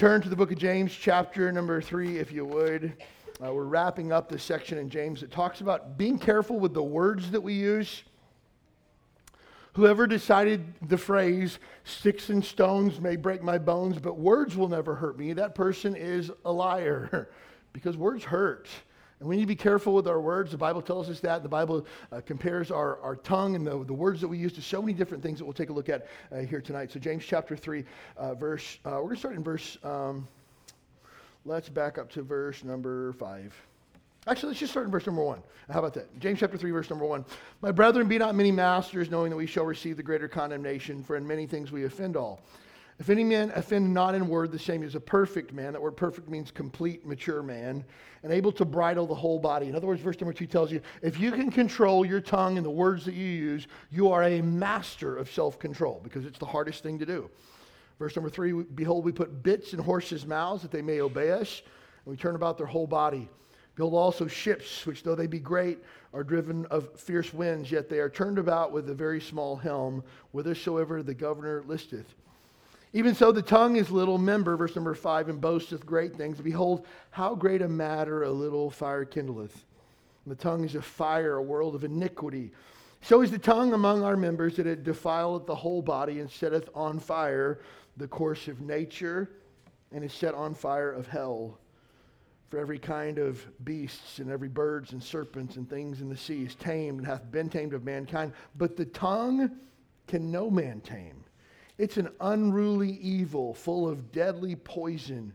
Turn to the book of James, chapter number three, if you would. Uh, we're wrapping up this section in James that talks about being careful with the words that we use. Whoever decided the phrase, sticks and stones may break my bones, but words will never hurt me, that person is a liar because words hurt. And we need to be careful with our words. The Bible tells us that. The Bible uh, compares our, our tongue and the, the words that we use to so many different things that we'll take a look at uh, here tonight. So, James chapter 3, uh, verse, uh, we're going to start in verse, um, let's back up to verse number 5. Actually, let's just start in verse number 1. How about that? James chapter 3, verse number 1. My brethren, be not many masters, knowing that we shall receive the greater condemnation, for in many things we offend all. If any man offend not in word, the same is a perfect man. That word perfect means complete, mature man, and able to bridle the whole body. In other words, verse number two tells you if you can control your tongue and the words that you use, you are a master of self control because it's the hardest thing to do. Verse number three Behold, we put bits in horses' mouths that they may obey us, and we turn about their whole body. Build also ships, which though they be great, are driven of fierce winds, yet they are turned about with a very small helm, whithersoever the governor listeth. Even so, the tongue is little member, verse number five, and boasteth great things. Behold, how great a matter a little fire kindleth. The tongue is a fire, a world of iniquity. So is the tongue among our members that it defileth the whole body and setteth on fire the course of nature and is set on fire of hell. For every kind of beasts and every birds and serpents and things in the sea is tamed and hath been tamed of mankind. But the tongue can no man tame. It's an unruly evil full of deadly poison.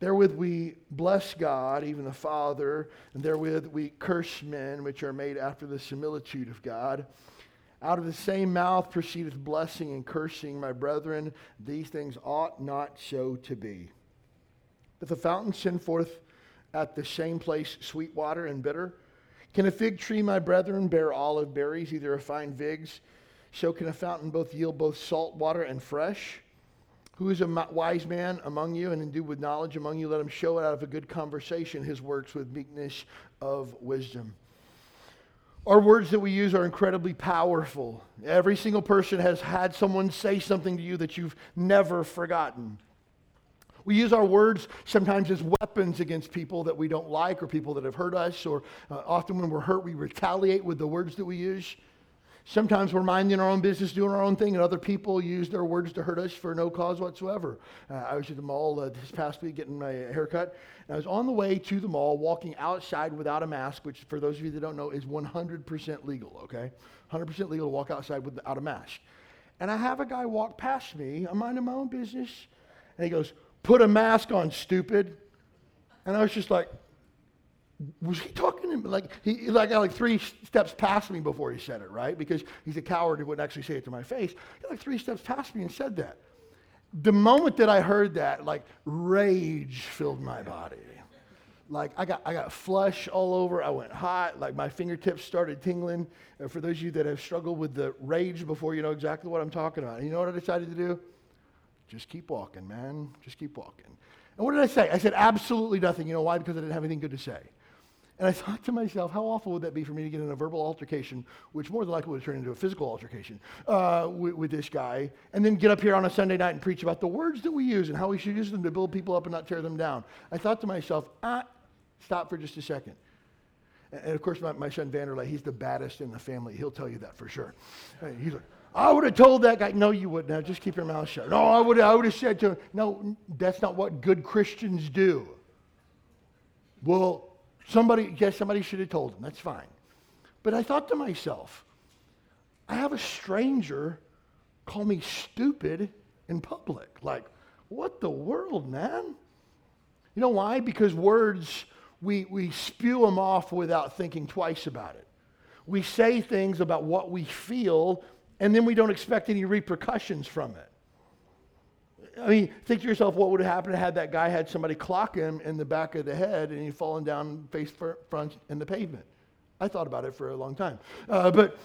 Therewith we bless God, even the Father, and therewith we curse men which are made after the similitude of God. Out of the same mouth proceedeth blessing and cursing, my brethren. These things ought not so to be. Doth the fountain send forth at the same place sweet water and bitter? Can a fig tree, my brethren, bear olive berries, either of fine figs? So can a fountain both yield both salt water and fresh? Who is a wise man among you and endued with knowledge among you? Let him show it out of a good conversation, his works with meekness of wisdom. Our words that we use are incredibly powerful. Every single person has had someone say something to you that you've never forgotten. We use our words sometimes as weapons against people that we don't like or people that have hurt us, or uh, often when we're hurt, we retaliate with the words that we use. Sometimes we're minding our own business, doing our own thing, and other people use their words to hurt us for no cause whatsoever. Uh, I was at the mall uh, this past week getting my haircut, and I was on the way to the mall walking outside without a mask, which, for those of you that don't know, is 100% legal, okay? 100% legal to walk outside without a mask. And I have a guy walk past me, I'm minding my own business, and he goes, Put a mask on, stupid. And I was just like, was he talking to me? Like, he like, like three steps past me before he said it, right? Because he's a coward who wouldn't actually say it to my face. He like three steps past me and said that. The moment that I heard that, like, rage filled my body. Like, I got, I got flush all over. I went hot. Like, my fingertips started tingling. Uh, for those of you that have struggled with the rage before, you know exactly what I'm talking about. And you know what I decided to do? Just keep walking, man. Just keep walking. And what did I say? I said absolutely nothing. You know why? Because I didn't have anything good to say. And I thought to myself, how awful would that be for me to get in a verbal altercation, which more than likely would turn into a physical altercation uh, with, with, this guy, and then get up here on a Sunday night and preach about the words that we use and how we should use them to build people up and not tear them down. I thought to myself, ah, stop for just a second. And, and of course, my, my son Vanderlei, he's the baddest in the family. He'll tell you that for sure. He's like, I would have told that guy, no, you wouldn't have. Just keep your mouth shut. No, I would, I would have said to him, no, that's not what good Christians do. Well, Somebody, yes, somebody should have told him. That's fine. But I thought to myself, I have a stranger call me stupid in public. Like, what the world, man? You know why? Because words, we, we spew them off without thinking twice about it. We say things about what we feel, and then we don't expect any repercussions from it. I mean, think to yourself, what would have happened had that guy had somebody clock him in the back of the head and he'd fallen down face front in the pavement? I thought about it for a long time. Uh, but,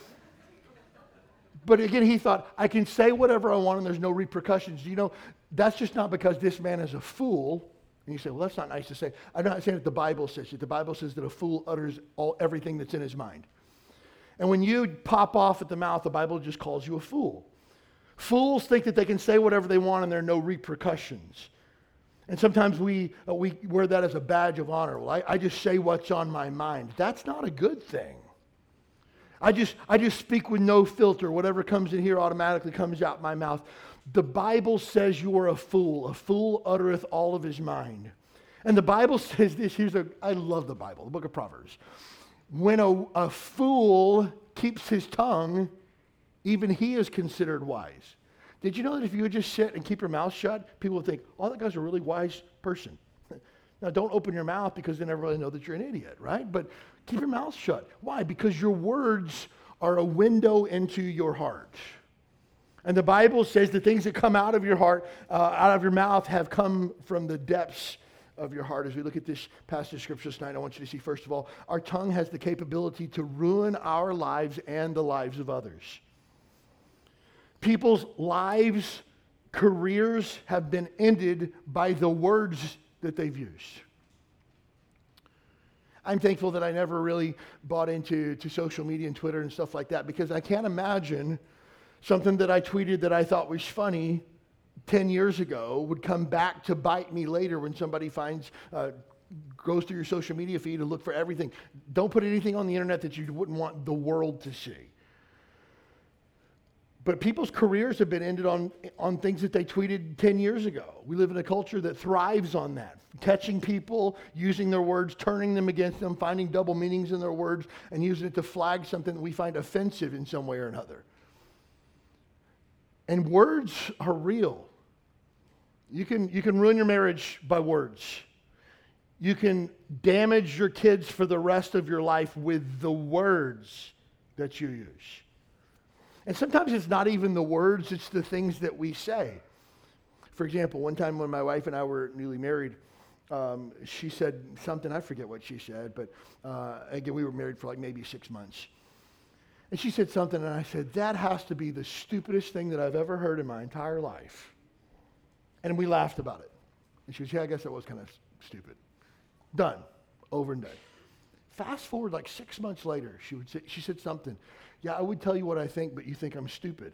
but again, he thought, I can say whatever I want and there's no repercussions. You know, that's just not because this man is a fool. And you say, well, that's not nice to say. I'm not saying that the Bible says it. The Bible says that a fool utters all, everything that's in his mind. And when you pop off at the mouth, the Bible just calls you a fool. Fools think that they can say whatever they want and there are no repercussions. And sometimes we, uh, we wear that as a badge of honor. Well, I, I just say what's on my mind. That's not a good thing. I just, I just speak with no filter. Whatever comes in here automatically comes out my mouth. The Bible says you are a fool. A fool uttereth all of his mind. And the Bible says this. Here's a, I love the Bible, the book of Proverbs. When a, a fool keeps his tongue, even he is considered wise. Did you know that if you would just sit and keep your mouth shut, people would think, oh, that guy's a really wise person. now, don't open your mouth because they never really know that you're an idiot, right? But keep your mouth shut. Why? Because your words are a window into your heart. And the Bible says the things that come out of your heart, uh, out of your mouth, have come from the depths of your heart. As we look at this passage of scripture tonight, I want you to see, first of all, our tongue has the capability to ruin our lives and the lives of others. People's lives, careers have been ended by the words that they've used. I'm thankful that I never really bought into to social media and Twitter and stuff like that because I can't imagine something that I tweeted that I thought was funny 10 years ago would come back to bite me later when somebody finds, uh, goes through your social media feed to look for everything. Don't put anything on the internet that you wouldn't want the world to see. But people's careers have been ended on, on things that they tweeted 10 years ago. We live in a culture that thrives on that. Catching people, using their words, turning them against them, finding double meanings in their words, and using it to flag something that we find offensive in some way or another. And words are real. You can, you can ruin your marriage by words. You can damage your kids for the rest of your life with the words that you use. And sometimes it's not even the words, it's the things that we say. For example, one time when my wife and I were newly married, um, she said something, I forget what she said, but uh, again, we were married for like maybe six months. And she said something, and I said, That has to be the stupidest thing that I've ever heard in my entire life. And we laughed about it. And she was, Yeah, I guess that was kind of stupid. Done. Over and done. Fast forward like six months later, she, would say, she said something. Yeah, I would tell you what I think, but you think I'm stupid.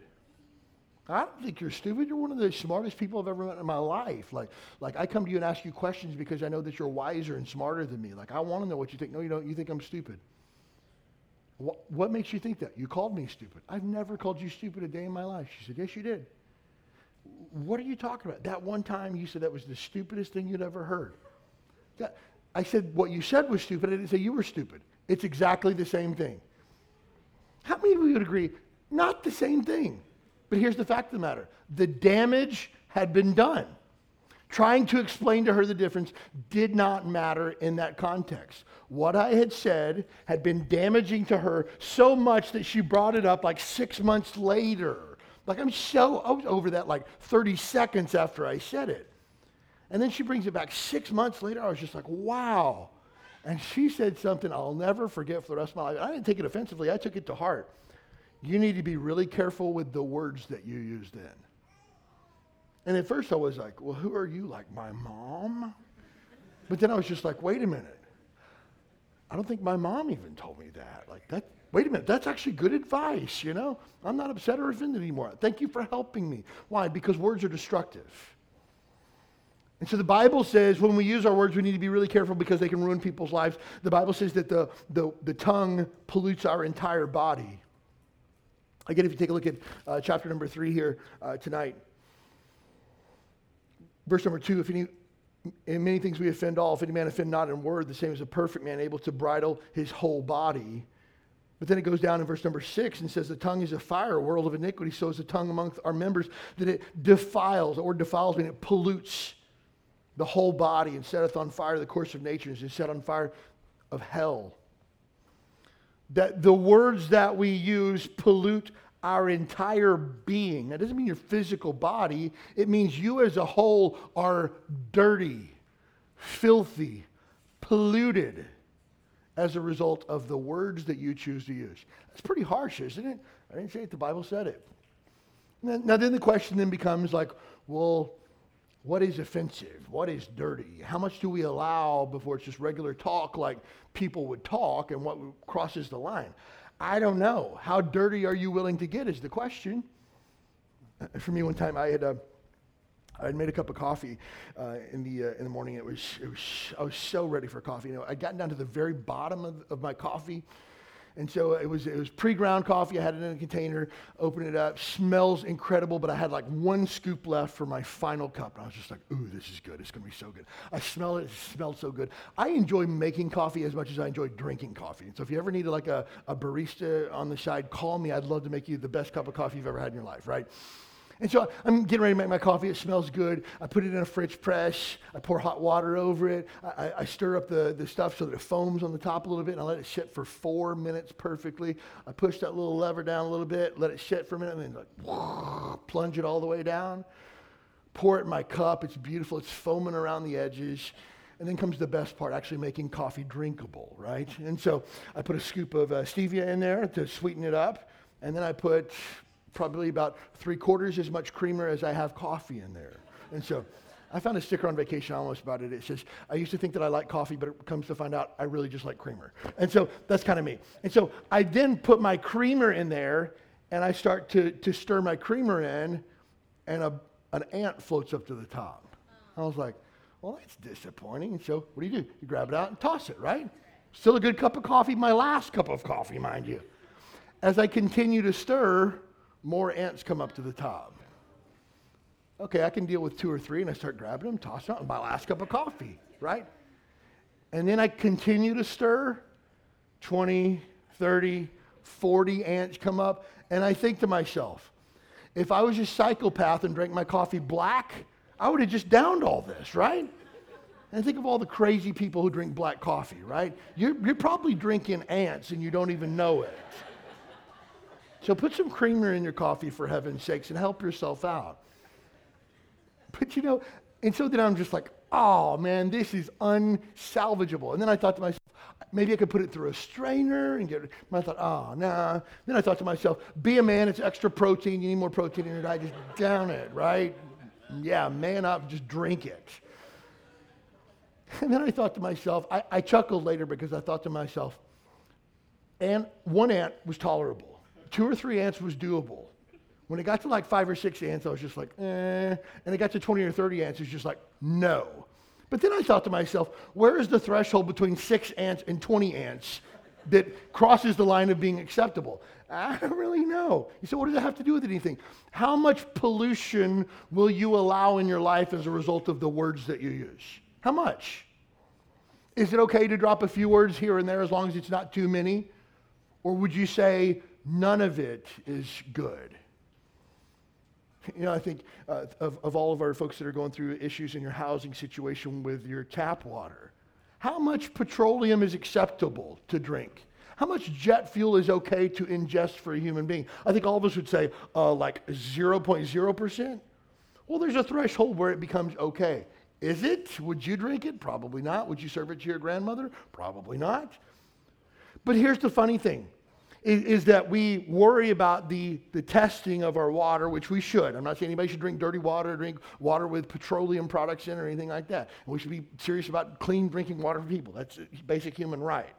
I don't think you're stupid. You're one of the smartest people I've ever met in my life. Like, like I come to you and ask you questions because I know that you're wiser and smarter than me. Like, I want to know what you think. No, you don't. You think I'm stupid. What, what makes you think that? You called me stupid. I've never called you stupid a day in my life. She said, Yes, you did. What are you talking about? That one time you said that was the stupidest thing you'd ever heard. That, I said, What you said was stupid. I didn't say you were stupid. It's exactly the same thing. How many of you would agree? Not the same thing. But here's the fact of the matter the damage had been done. Trying to explain to her the difference did not matter in that context. What I had said had been damaging to her so much that she brought it up like six months later. Like I'm so over that like 30 seconds after I said it. And then she brings it back six months later. I was just like, wow. And she said something I'll never forget for the rest of my life. I didn't take it offensively, I took it to heart. You need to be really careful with the words that you use then. And at first I was like, well, who are you? Like my mom? But then I was just like, wait a minute. I don't think my mom even told me that. Like that, wait a minute, that's actually good advice, you know? I'm not upset or offended anymore. Thank you for helping me. Why? Because words are destructive. And so the Bible says when we use our words, we need to be really careful because they can ruin people's lives. The Bible says that the, the, the tongue pollutes our entire body. Again, if you take a look at uh, chapter number three here uh, tonight, verse number two, if any, in many things we offend all, if any man offend not in word, the same as a perfect man, able to bridle his whole body. But then it goes down in verse number six and says, The tongue is a fire, a world of iniquity. So is the tongue among our members that it defiles, or defiles, meaning it pollutes the whole body and setteth on fire the course of nature and is set on fire of hell. That the words that we use pollute our entire being. That doesn't mean your physical body, it means you as a whole are dirty, filthy, polluted as a result of the words that you choose to use. That's pretty harsh, isn't it? I didn't say it, the Bible said it. Now, then the question then becomes like, well, what is offensive? What is dirty? How much do we allow before it's just regular talk like people would talk and what crosses the line? I don't know. How dirty are you willing to get is the question. For me, one time I had a, uh, I had made a cup of coffee uh, in the uh, in the morning. It was it was I was so ready for coffee. You know, I'd gotten down to the very bottom of, of my coffee, and so it was, it was pre-ground coffee. I had it in a container, opened it up, smells incredible, but I had like one scoop left for my final cup. And I was just like, ooh, this is good. It's going to be so good. I smell it. It smelled so good. I enjoy making coffee as much as I enjoy drinking coffee. And so if you ever need like a, a barista on the side, call me. I'd love to make you the best cup of coffee you've ever had in your life, right? And so I'm getting ready to make my coffee. It smells good. I put it in a French press. I pour hot water over it. I, I, stir up the, the stuff so that it foams on the top a little bit, and I let it sit for four minutes perfectly. I push that little lever down a little bit, let it sit for a minute, and then like, plunge it all the way down. Pour it in my cup. It's beautiful. It's foaming around the edges. And then comes the best part, actually making coffee drinkable, right? And so I put a scoop of uh, stevia in there to sweeten it up. And then I put probably about three quarters as much creamer as I have coffee in there. And so I found a sticker on vacation almost about it. It says, I used to think that I like coffee, but it comes to find out I really just like creamer. And so that's kind of me. And so I then put my creamer in there and I start to, to stir my creamer in, and a, an ant floats up to the top. I was like, well, that's disappointing. And so what do you do? You grab it out and toss it, right? Still a good cup of coffee, my last cup of coffee, mind you. As I continue to stir, more ants come up to the top. Okay, I can deal with two or three, and I start grabbing them, tossing them, and my last cup of coffee, right? And then I continue to stir. 20, 30, 40 ants come up, and I think to myself, if I was a psychopath and drank my coffee black, I would have just downed all this, right? And think of all the crazy people who drink black coffee, right? You're, you're probably drinking ants and you don't even know it. So put some creamer in your coffee for heaven's sakes and help yourself out. But you know, and so then I'm just like, oh man, this is unsalvageable. And then I thought to myself, maybe I could put it through a strainer and get it. And I thought, oh, nah. Then I thought to myself, be a man, it's extra protein. You need more protein in your diet. Just down it, right? Yeah, man up, just drink it. And then I thought to myself, I, I chuckled later because I thought to myself, and one ant was tolerable two or three ants was doable. When it got to like five or six ants, I was just like, eh. And it got to 20 or 30 ants, it's just like, no. But then I thought to myself, where is the threshold between six ants and 20 ants that crosses the line of being acceptable? I don't really know. You said, what does that have to do with anything? How much pollution will you allow in your life as a result of the words that you use? How much? Is it okay to drop a few words here and there as long as it's not too many? Or would you say, none of it is good. You know, I think uh, of, of all of our folks that are going through issues in your housing situation with your tap water, how much petroleum is acceptable to drink? How much jet fuel is okay to ingest for a human being? I think all of us would say uh, like 0.0%. Well, there's a threshold where it becomes okay. Is it? Would you drink it? Probably not. Would you serve it to your grandmother? Probably not. But here's the funny thing is, is, that we worry about the, the testing of our water, which we should. I'm not saying anybody should drink dirty water, drink water with petroleum products in, or anything like that. And we should be serious about clean drinking water for people. That's a basic human right.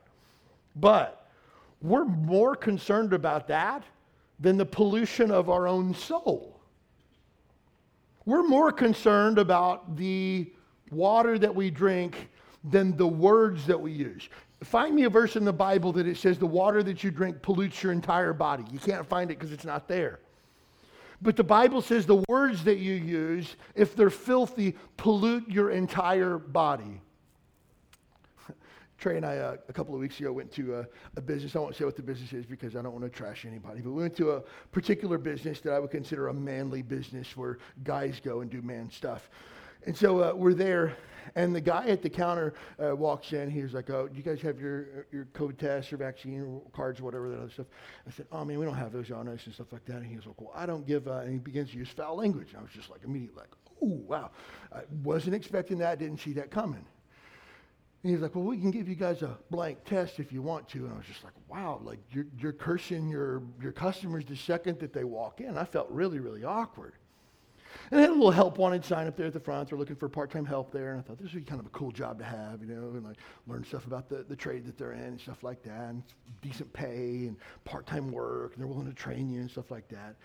But we're more concerned about that than the pollution of our own soul. We're more concerned about the water that we drink than the words that we use. Find me a verse in the Bible that it says the water that you drink pollutes your entire body. You can't find it because it's not there. But the Bible says the words that you use, if they're filthy, pollute your entire body. Trey and I, uh, a couple of weeks ago, went to a, a, business. I won't say what the business is because I don't want to trash anybody, but we went to a particular business that I would consider a manly business where guys go and do man stuff. And so uh, we're there, And the guy at the counter uh, walks in. He's like, "Oh, do you guys have your your COVID test or vaccine cards, whatever that other stuff?" I said, "Oh man, we don't have those on us and stuff like that." And he was like, "Well, I don't give." Uh, and he begins to use foul language. I was just like, immediately like, "Oh wow!" I wasn't expecting that. Didn't see that coming. And he's like, well, we can give you guys a blank test if you want to. And I was just like, wow, like you're, you're cursing your, your customers the second that they walk in. I felt really, really awkward. And I had a little help wanted sign up there at the front. They're looking for part-time help there. And I thought this would be kind of a cool job to have, you know, and like learn stuff about the, the trade that they're in and stuff like that. And decent pay and part-time work. And they're willing to train you and stuff like that.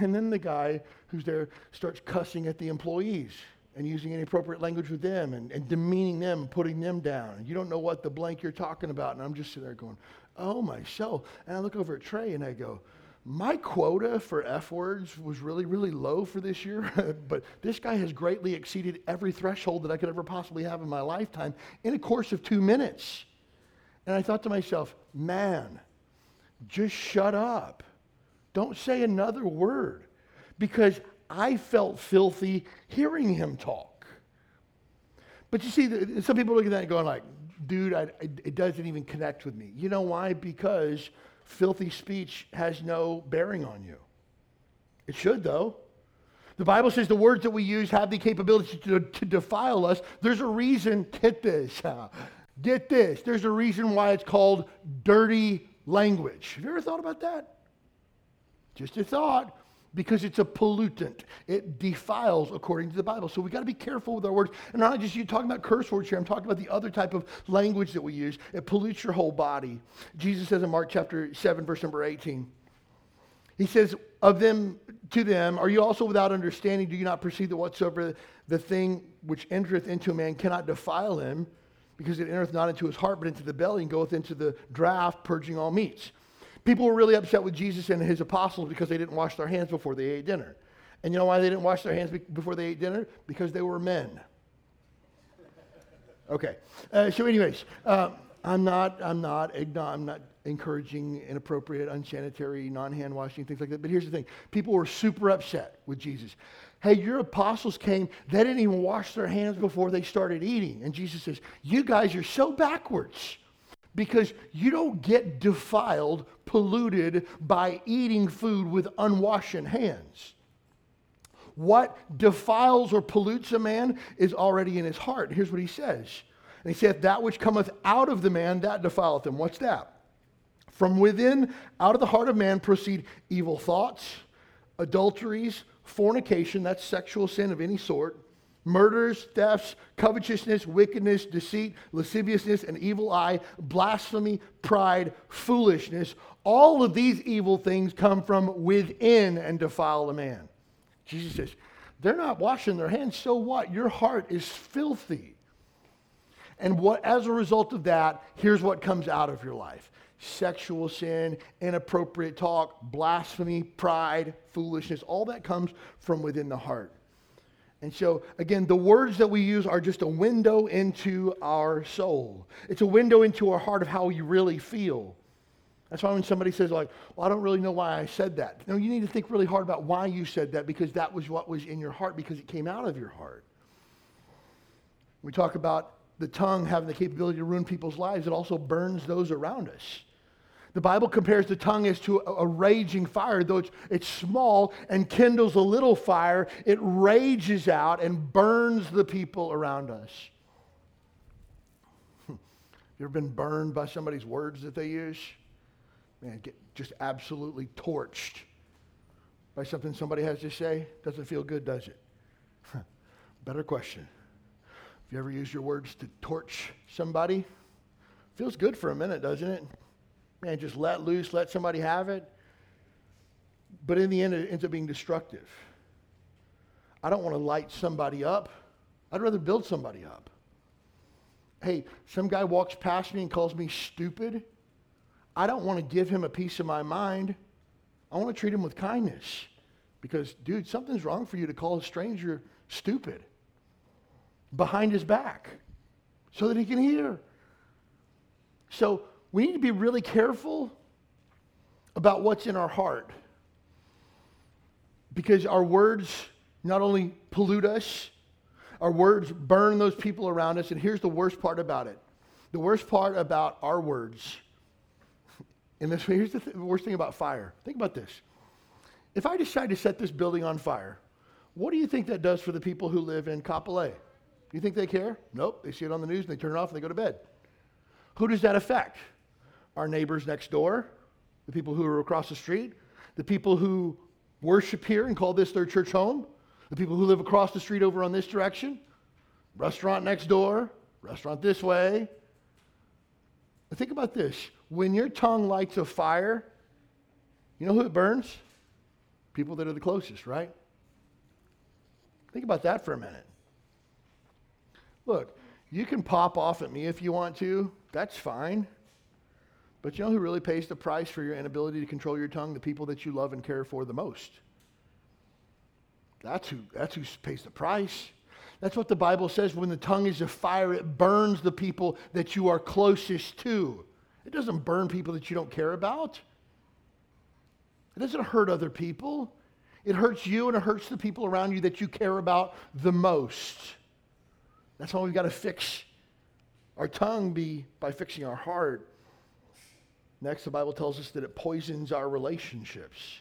And then the guy who's there starts cussing at the employees and using inappropriate language with them and, and demeaning them and putting them down. And you don't know what the blank you're talking about. And I'm just sitting there going, oh, my soul. And I look over at Trey and I go, my quota for F words was really, really low for this year, but this guy has greatly exceeded every threshold that I could ever possibly have in my lifetime in a course of two minutes. And I thought to myself, man, just shut up. Don't say another word because I felt filthy hearing him talk. But you see, some people look at that and going like, dude, I, it doesn't even connect with me. You know why? Because filthy speech has no bearing on you. It should, though. The Bible says the words that we use have the capability to, to defile us. There's a reason, get this, get this. There's a reason why it's called dirty language. Have you ever thought about that? Just a thought because it's a pollutant. It defiles according to the Bible. So we got to be careful with our words. And I'm not just you talking about curse words here, I'm talking about the other type of language that we use. It pollutes your whole body. Jesus says in Mark chapter 7, verse number 18, he says, Of them to them, are you also without understanding? Do you not perceive that whatsoever the thing which entereth into a man cannot defile him, because it entereth not into his heart, but into the belly, and goeth into the draught, purging all meats? People were really upset with Jesus and his apostles because they didn't wash their hands before they ate dinner. And you know why they didn't wash their hands before they ate dinner? Because they were men. Okay. Uh, so, anyways, uh, I'm not, I'm not, I'm not encouraging inappropriate, unsanitary, non-hand washing, things like that. But here's the thing: people were super upset with Jesus. Hey, your apostles came; they didn't even wash their hands before they started eating. And Jesus says, "You guys are so backwards." Because you don't get defiled, polluted by eating food with unwashed hands. What defiles or pollutes a man is already in his heart. Here's what he says. And he saith, That which cometh out of the man, that defileth him. What's that? From within, out of the heart of man, proceed evil thoughts, adulteries, fornication, that's sexual sin of any sort murders, thefts, covetousness, wickedness, deceit, lasciviousness, an evil eye, blasphemy, pride, foolishness. All of these evil things come from within and defile a man. Jesus says, they're not washing their hands, so what? Your heart is filthy. And what as a result of that, here's what comes out of your life. Sexual sin, inappropriate talk, blasphemy, pride, foolishness, all that comes from within the heart. And so, again, the words that we use are just a window into our soul. It's a window into our heart of how we really feel. That's why when somebody says, like, well, I don't really know why I said that. No, you need to think really hard about why you said that because that was what was in your heart because it came out of your heart. We talk about the tongue having the capability to ruin people's lives. It also burns those around us. The Bible compares the tongue as to a, raging fire, though it's, it's small and kindles a little fire, it rages out and burns the people around us. you ever been burned by somebody's words that they use? Man, get just absolutely torched by something somebody has to say. Doesn't feel good, does it? Better question. Have you ever used your words to torch somebody? Feels good for a minute, doesn't it? Man, just let loose, let somebody have it. But in the end, it ends up being destructive. I don't want to light somebody up. I'd rather build somebody up. Hey, some guy walks past me and calls me stupid. I don't want to give him a piece of my mind. I want to treat him with kindness. Because, dude, something's wrong for you to call a stranger stupid behind his back so that he can hear. So we need to be really careful about what's in our heart because our words not only pollute us, Our words burn those people around us. And here's the worst part about it the worst part about our words. And this, here's the, th- worst thing about fire. Think about this. If I decide to set this building on fire, what do you think that does for the people who live in Kapolei? You think they care? Nope. They see it on the news and they turn it off and they go to bed. Who does that affect? Our neighbors next door, the people who are across the street, the people who worship here and call this their church home, the people who live across the street over on this direction, restaurant next door, restaurant this way. think about this. When your tongue lights a fire, you know who it burns? People that are the closest, right? Think about that for a minute. Look, you can pop off at me if you want to. That's fine. But you know who really pays the price for your inability to control your tongue? The people that you love and care for the most. That's who, that's who pays the price. That's what the Bible says when the tongue is a fire, it burns the people that you are closest to. It doesn't burn people that you don't care about. It doesn't hurt other people. It hurts you and it hurts the people around you that you care about the most. That's why we've got to fix our tongue be by fixing our heart. Next, the Bible tells us that it poisons our relationships.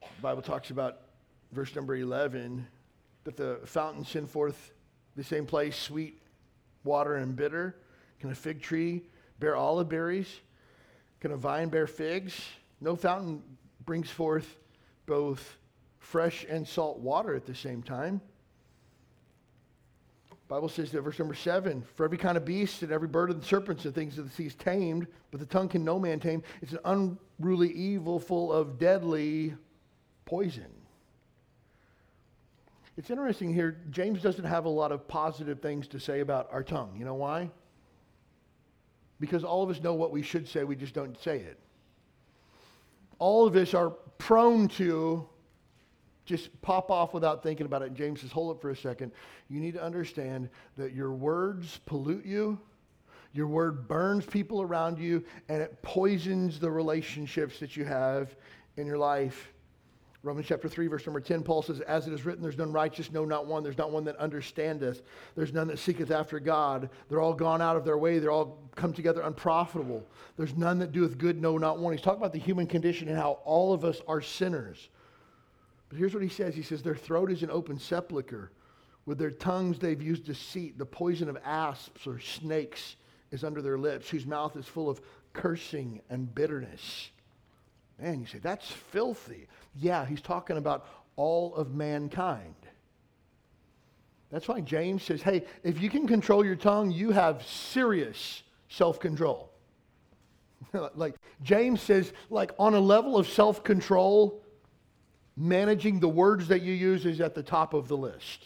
The Bible talks about verse number 11 that the fountain send forth the same place sweet water and bitter. Can a fig tree bear olive berries? Can a vine bear figs? No fountain brings forth both fresh and salt water at the same time. Bible says that verse number seven, for every kind of beast and every bird and the serpents and things of the sea is tamed, but the tongue can no man tame. It's an unruly evil full of deadly poison. It's interesting here, James doesn't have a lot of positive things to say about our tongue. You know why? Because all of us know what we should say, we just don't say it. All of us are prone to just pop off without thinking about it. And James says, hold it for a second. You need to understand that your words pollute you, your word burns people around you, and it poisons the relationships that you have in your life. Romans chapter 3, verse number 10, Paul says, As it is written, there's none righteous, no, not one. There's not one that understandeth. There's none that seeketh after God. They're all gone out of their way. They're all come together unprofitable. There's none that doeth good, no, not one. He's talking about the human condition and how all of us are sinners. But here's what he says He says, Their throat is an open sepulchre. With their tongues they've used deceit. The poison of asps or snakes is under their lips, whose mouth is full of cursing and bitterness. Man, you say, that's filthy. Yeah, he's talking about all of mankind. That's why James says, hey, if you can control your tongue, you have serious self control. like James says, like on a level of self control, managing the words that you use is at the top of the list.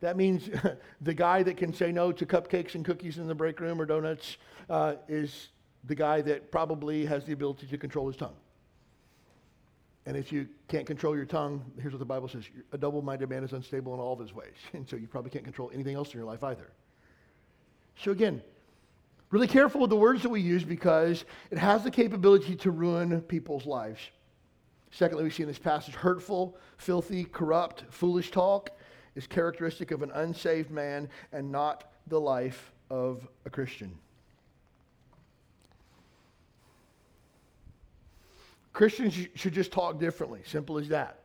That means the guy that can say no to cupcakes and cookies in the break room or donuts uh, is the guy that probably has the ability to control his tongue. And if you can't control your tongue, here's what the Bible says a double minded man is unstable in all of his ways. And so you probably can't control anything else in your life either. So, again, really careful with the words that we use because it has the capability to ruin people's lives. Secondly, we see in this passage hurtful, filthy, corrupt, foolish talk is characteristic of an unsaved man and not the life of a Christian. Christians should just talk differently. Simple as that.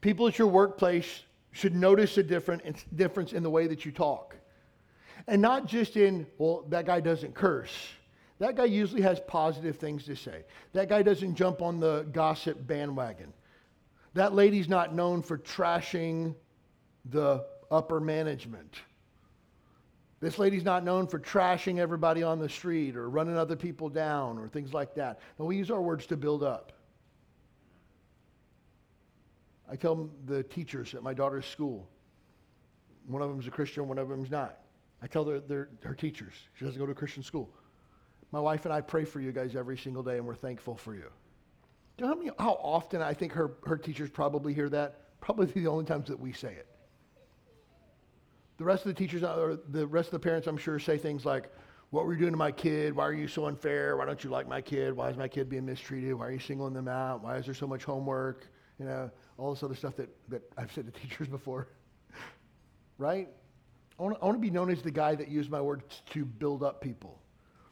People at your workplace should notice a different, difference in the way that you talk. And not just in, well, that guy doesn't curse. That guy usually has positive things to say. That guy doesn't jump on the gossip bandwagon. That lady's not known for trashing the upper management. This lady's not known for trashing everybody on the street or running other people down or things like that. No, we use our words to build up. I tell the teachers at my daughter's school, one of them is a Christian, one of them is not. I tell their, their, her teachers, she doesn't go to a Christian school. My wife and I pray for you guys every single day, and we're thankful for you. Do you know how, many, how often I think her, her teachers probably hear that? Probably the only times that we say it. The rest of the teachers, or the rest of the parents, I'm sure, say things like, what were you doing to my kid? Why are you so unfair? Why don't you like my kid? Why is my kid being mistreated? Why are you singling them out? Why is there so much homework? You know, all this other stuff that, that I've said to teachers before. right? I want, to, I want to be known as the guy that used my words to build up people.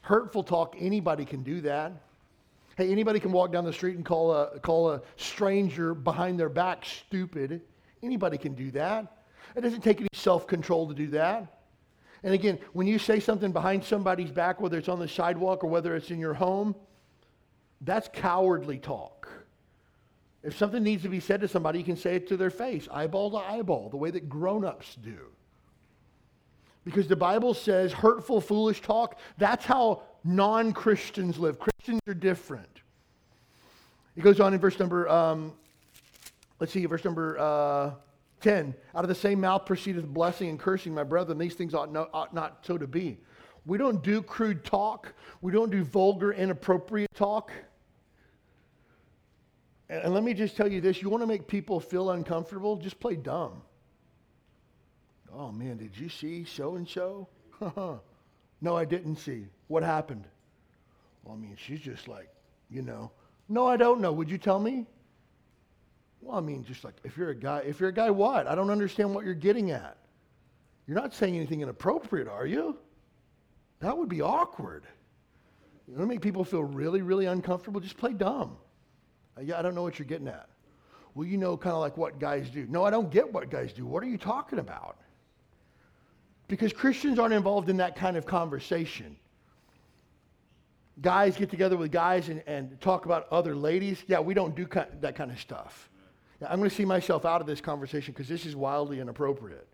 Hurtful talk, anybody can do that. Hey, anybody can walk down the street and call a, call a stranger behind their back stupid. Anybody can do that. It doesn't take any self control to do that. And again, when you say something behind somebody's back, whether it's on the sidewalk or whether it's in your home, that's cowardly talk. If something needs to be said to somebody, you can say it to their face, eyeball to eyeball, the way that grown ups do. Because the Bible says hurtful, foolish talk, that's how non Christians live. Christians are different. It goes on in verse number, um, let's see, verse number uh, 10. Out of the same mouth proceedeth blessing and cursing, my brethren. These things ought, no, ought not so to be. We don't do crude talk, we don't do vulgar, inappropriate talk. And, and let me just tell you this you want to make people feel uncomfortable? Just play dumb. Oh man, did you see so and so? No, I didn't see. What happened? Well, I mean, she's just like, you know. No, I don't know. Would you tell me? Well, I mean, just like if you're a guy, if you're a guy, what? I don't understand what you're getting at. You're not saying anything inappropriate, are you? That would be awkward. You to make people feel really, really uncomfortable? Just play dumb. Uh, yeah, I don't know what you're getting at. Well, you know, kind of like what guys do. No, I don't get what guys do. What are you talking about? Because Christians aren't involved in that kind of conversation. Guys get together with guys and, and talk about other ladies. Yeah, we don't do that kind of stuff. I'm going to see myself out of this conversation because this is wildly inappropriate.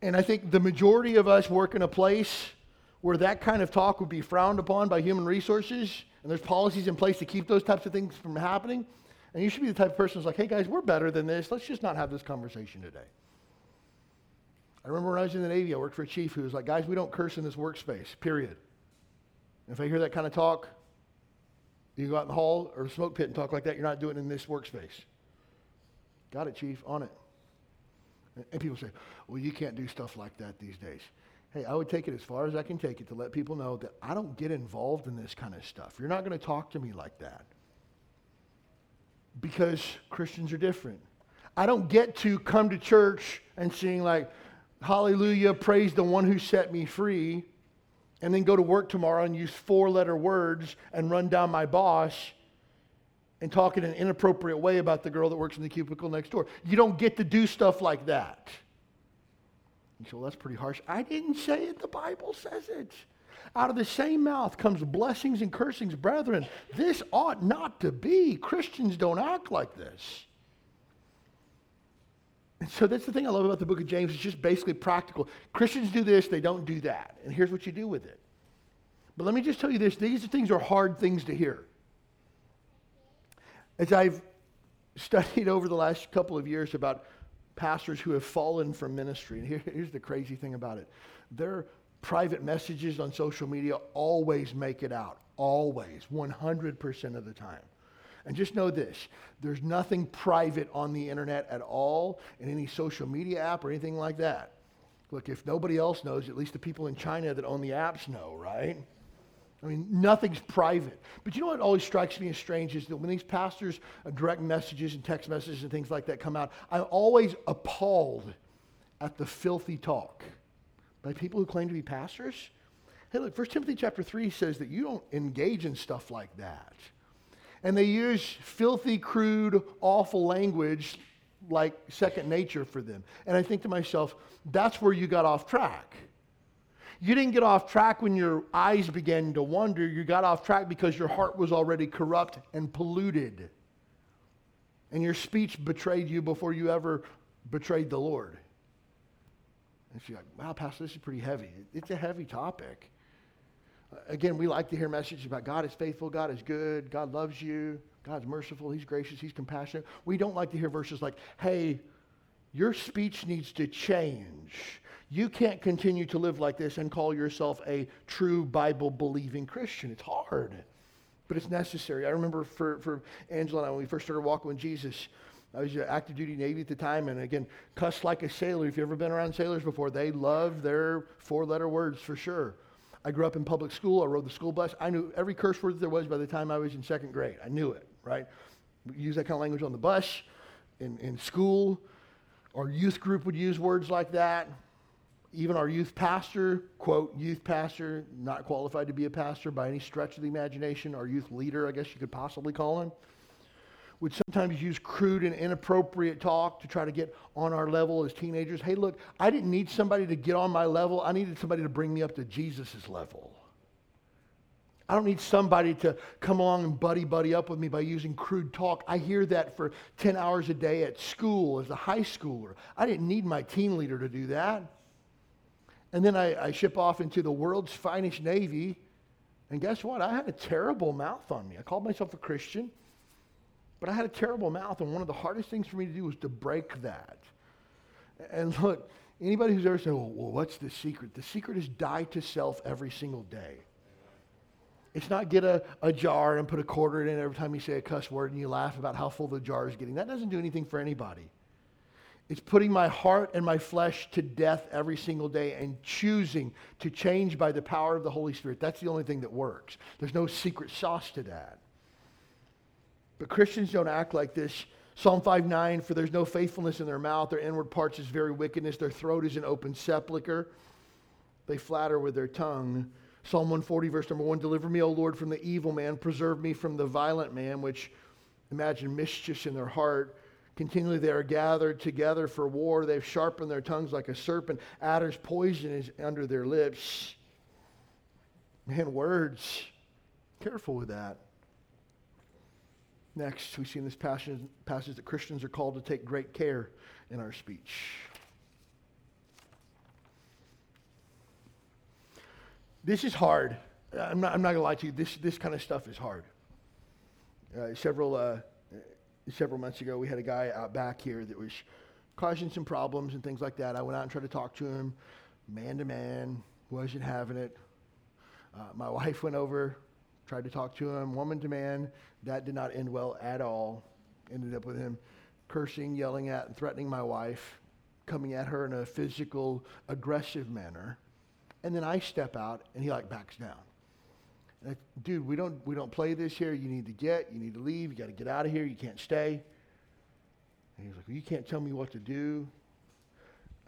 And I think the majority of us work in a place where that kind of talk would be frowned upon by human resources, and there's policies in place to keep those types of things from happening. And you should be the type of person who's like, hey guys, we're better than this. Let's just not have this conversation today. I remember when I was in the Navy, I worked for a chief who was like, guys, we don't curse in this workspace, period. And if I hear that kind of talk, you go out in the hall or the smoke pit and talk like that, you're not doing it in this workspace. Got it, chief, on it. And people say, well, you can't do stuff like that these days. Hey, I would take it as far as I can take it to let people know that I don't get involved in this kind of stuff. You're not going to talk to me like that. Because Christians are different. I don't get to come to church and sing like, hallelujah, praise the one who set me free, and then go to work tomorrow and use four letter words and run down my boss and talk in an inappropriate way about the girl that works in the cubicle next door. You don't get to do stuff like that. You say, well, that's pretty harsh. I didn't say it, the Bible says it. Out of the same mouth comes blessings and cursings. Brethren, this ought not to be. Christians don't act like this. And so that's the thing I love about the book of James. It's just basically practical. Christians do this, they don't do that. And here's what you do with it. But let me just tell you this these things are hard things to hear. As I've studied over the last couple of years about pastors who have fallen from ministry, and here, here's the crazy thing about it their private messages on social media always make it out. Always, 100% of the time. And just know this there's nothing private on the internet at all, in any social media app or anything like that. Look, if nobody else knows, at least the people in China that own the apps know, right? I mean, nothing's private. But you know what always strikes me as strange is that when these pastors' uh, direct messages and text messages and things like that come out, I'm always appalled at the filthy talk by people who claim to be pastors. Hey, look, 1 Timothy chapter 3 says that you don't engage in stuff like that and they use filthy, crude, awful language like second nature for them. And I think to myself, that's where you got off track. You didn't get off track when your eyes began to wander. You got off track because your heart was already corrupt and polluted. And your speech betrayed you before you ever betrayed the Lord. And she's like, wow, Pastor, this is pretty heavy. It's a heavy topic. Again, we like to hear messages about God is faithful, God is good, God loves you, God's merciful, He's gracious, He's compassionate. We don't like to hear verses like, hey, your speech needs to change. You can't continue to live like this and call yourself a true Bible believing Christian. It's hard, but it's necessary. I remember for, for Angela and I, when we first started walking with Jesus, I was uh, active duty Navy at the time, and again, cuss like a sailor. If you've ever been around sailors before, they love their four letter words for sure. I grew up in public school. I rode the school bus. I knew every curse word there was by the time I was in second grade. I knew it, right? We use that kind of language on the bus, in, in school. Our youth group would use words like that. Even our youth pastor, quote, youth pastor, not qualified to be a pastor by any stretch of the imagination, our youth leader, I guess you could possibly call him would sometimes use crude and inappropriate talk to try to get on our level as teenagers. Hey, look, I didn't need somebody to get on my level. I needed somebody to bring me up to Jesus' level. I don't need somebody to come along and buddy buddy up with me by using crude talk. I hear that for 10 hours a day at school as a high schooler. I didn't need my team leader to do that. And then I, I ship off into the world's finest Navy. And guess what? I had a terrible mouth on me. I called myself a Christian. But I had a terrible mouth, and one of the hardest things for me to do was to break that. And look, anybody who's ever said, well, what's the secret? The secret is die to self every single day. It's not get a, a jar and put a quarter in every time you say a cuss word and you laugh about how full the jar is getting. That doesn't do anything for anybody. It's putting my heart and my flesh to death every single day and choosing to change by the power of the Holy Spirit. That's the only thing that works. There's no secret sauce to that. But Christians don't act like this. Psalm 5 9, for there's no faithfulness in their mouth, their inward parts is very wickedness, their throat is an open sepulchre. They flatter with their tongue. Psalm 140, verse number 1 Deliver me, O Lord, from the evil man, preserve me from the violent man, which imagine mischiefs in their heart. Continually they are gathered together for war. They've sharpened their tongues like a serpent. Adder's poison is under their lips. Man, words. Careful with that. Next, we see in this passage, passage that Christians are called to take great care in our speech. This is hard. I'm not, I'm not going to lie to you. This, this kind of stuff is hard. Uh, several, uh, several months ago, we had a guy out back here that was causing some problems and things like that. I went out and tried to talk to him, man to man, wasn't having it. Uh, my wife went over, tried to talk to him, woman to man. That did not end well at all. Ended up with him cursing, yelling at, and threatening my wife, coming at her in a physical, aggressive manner. And then I step out, and he like backs down. I, Dude, we don't we don't play this here. You need to get. You need to leave. You got to get out of here. You can't stay. And he's like, well, you can't tell me what to do.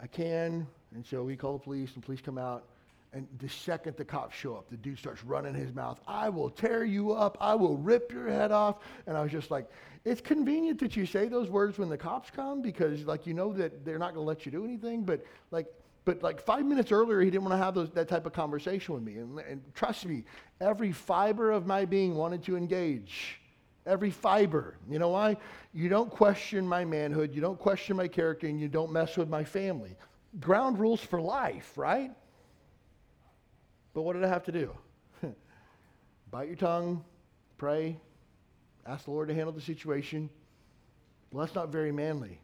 I can. And so we call the police, and police come out. And the second the cops show up, the dude starts running his mouth. I will tear you up. I will rip your head off. And I was just like, it's convenient that you say those words when the cops come because, like, you know that they're not going to let you do anything. But, like, but like five minutes earlier, he didn't want to have those, that type of conversation with me. And, and trust me, every fiber of my being wanted to engage. Every fiber. You know why? You don't question my manhood, you don't question my character, and you don't mess with my family. Ground rules for life, right? But what did I have to do? Bite your tongue, pray, ask the Lord to handle the situation. Well, that's not very manly.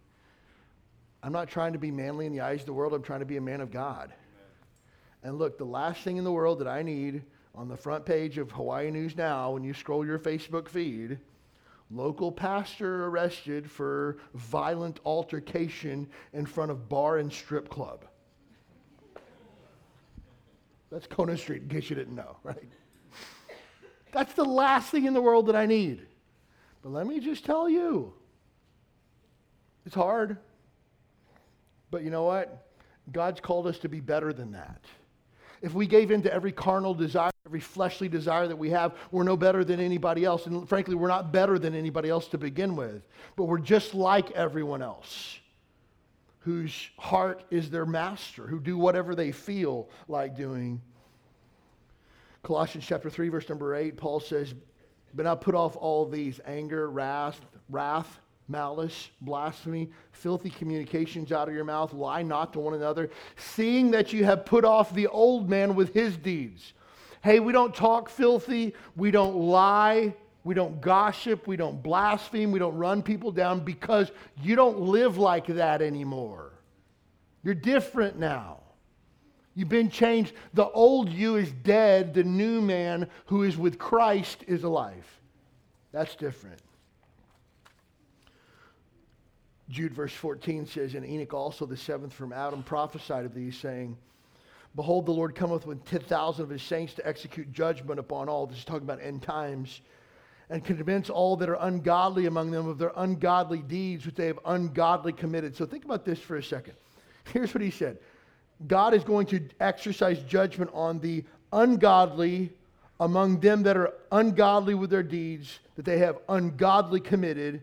I'm not trying to be manly in the eyes of the world. I'm trying to be a man of God. Amen. And look, the last thing in the world that I need on the front page of Hawaii News Now, when you scroll your Facebook feed, local pastor arrested for violent altercation in front of bar and strip club. That's Conan Street, in case you didn't know, right? That's the last thing in the world that I need. But let me just tell you it's hard. But you know what? God's called us to be better than that. If we gave in to every carnal desire, every fleshly desire that we have, we're no better than anybody else. And frankly, we're not better than anybody else to begin with. But we're just like everyone else whose heart is their master, who do whatever they feel like doing. Colossians chapter 3, verse number 8, Paul says, But now put off all these anger, wrath, wrath, malice, blasphemy, filthy communications out of your mouth. Lie not to one another, seeing that you have put off the old man with his deeds. Hey, we don't talk filthy, we don't lie, we don't gossip. We don't blaspheme. We don't run people down because you don't live like that anymore. You're different now. You've been changed. The old you is dead. The new man who is with Christ is alive. That's different. Jude verse 14 says, And Enoch also, the seventh from Adam, prophesied of these, saying, Behold, the Lord cometh with 10,000 of his saints to execute judgment upon all. This is talking about end times. And convince all that are ungodly among them of their ungodly deeds which they have ungodly committed. So think about this for a second. Here's what he said God is going to exercise judgment on the ungodly among them that are ungodly with their deeds, that they have ungodly committed.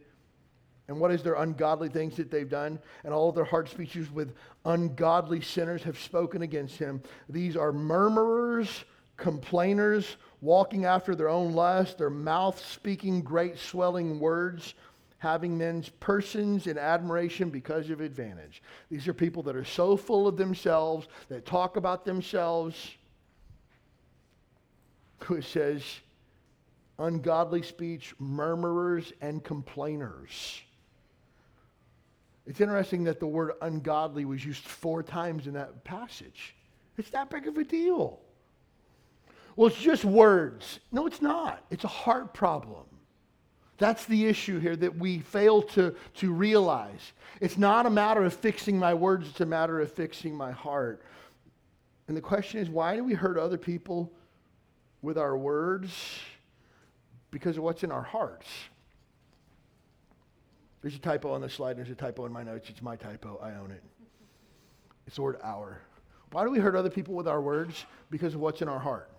And what is their ungodly things that they've done? And all their hard speeches with ungodly sinners have spoken against him. These are murmurers, complainers, walking after their own lust, their mouth speaking great swelling words, having men's persons in admiration because of advantage. These are people that are so full of themselves, that talk about themselves who says, ungodly speech, murmurers, and complainers. It's interesting that the word ungodly was used four times in that passage. It's that big of a deal. Well, it's just words. No, it's not. It's a heart problem. That's the issue here that we fail to, to realize. It's not a matter of fixing my words, it's a matter of fixing my heart. And the question is why do we hurt other people with our words because of what's in our hearts. There's a typo on the slide, there's a typo in my notes. It's my typo. I own it. It's the word our. Why do we hurt other people with our words? Because of what's in our heart.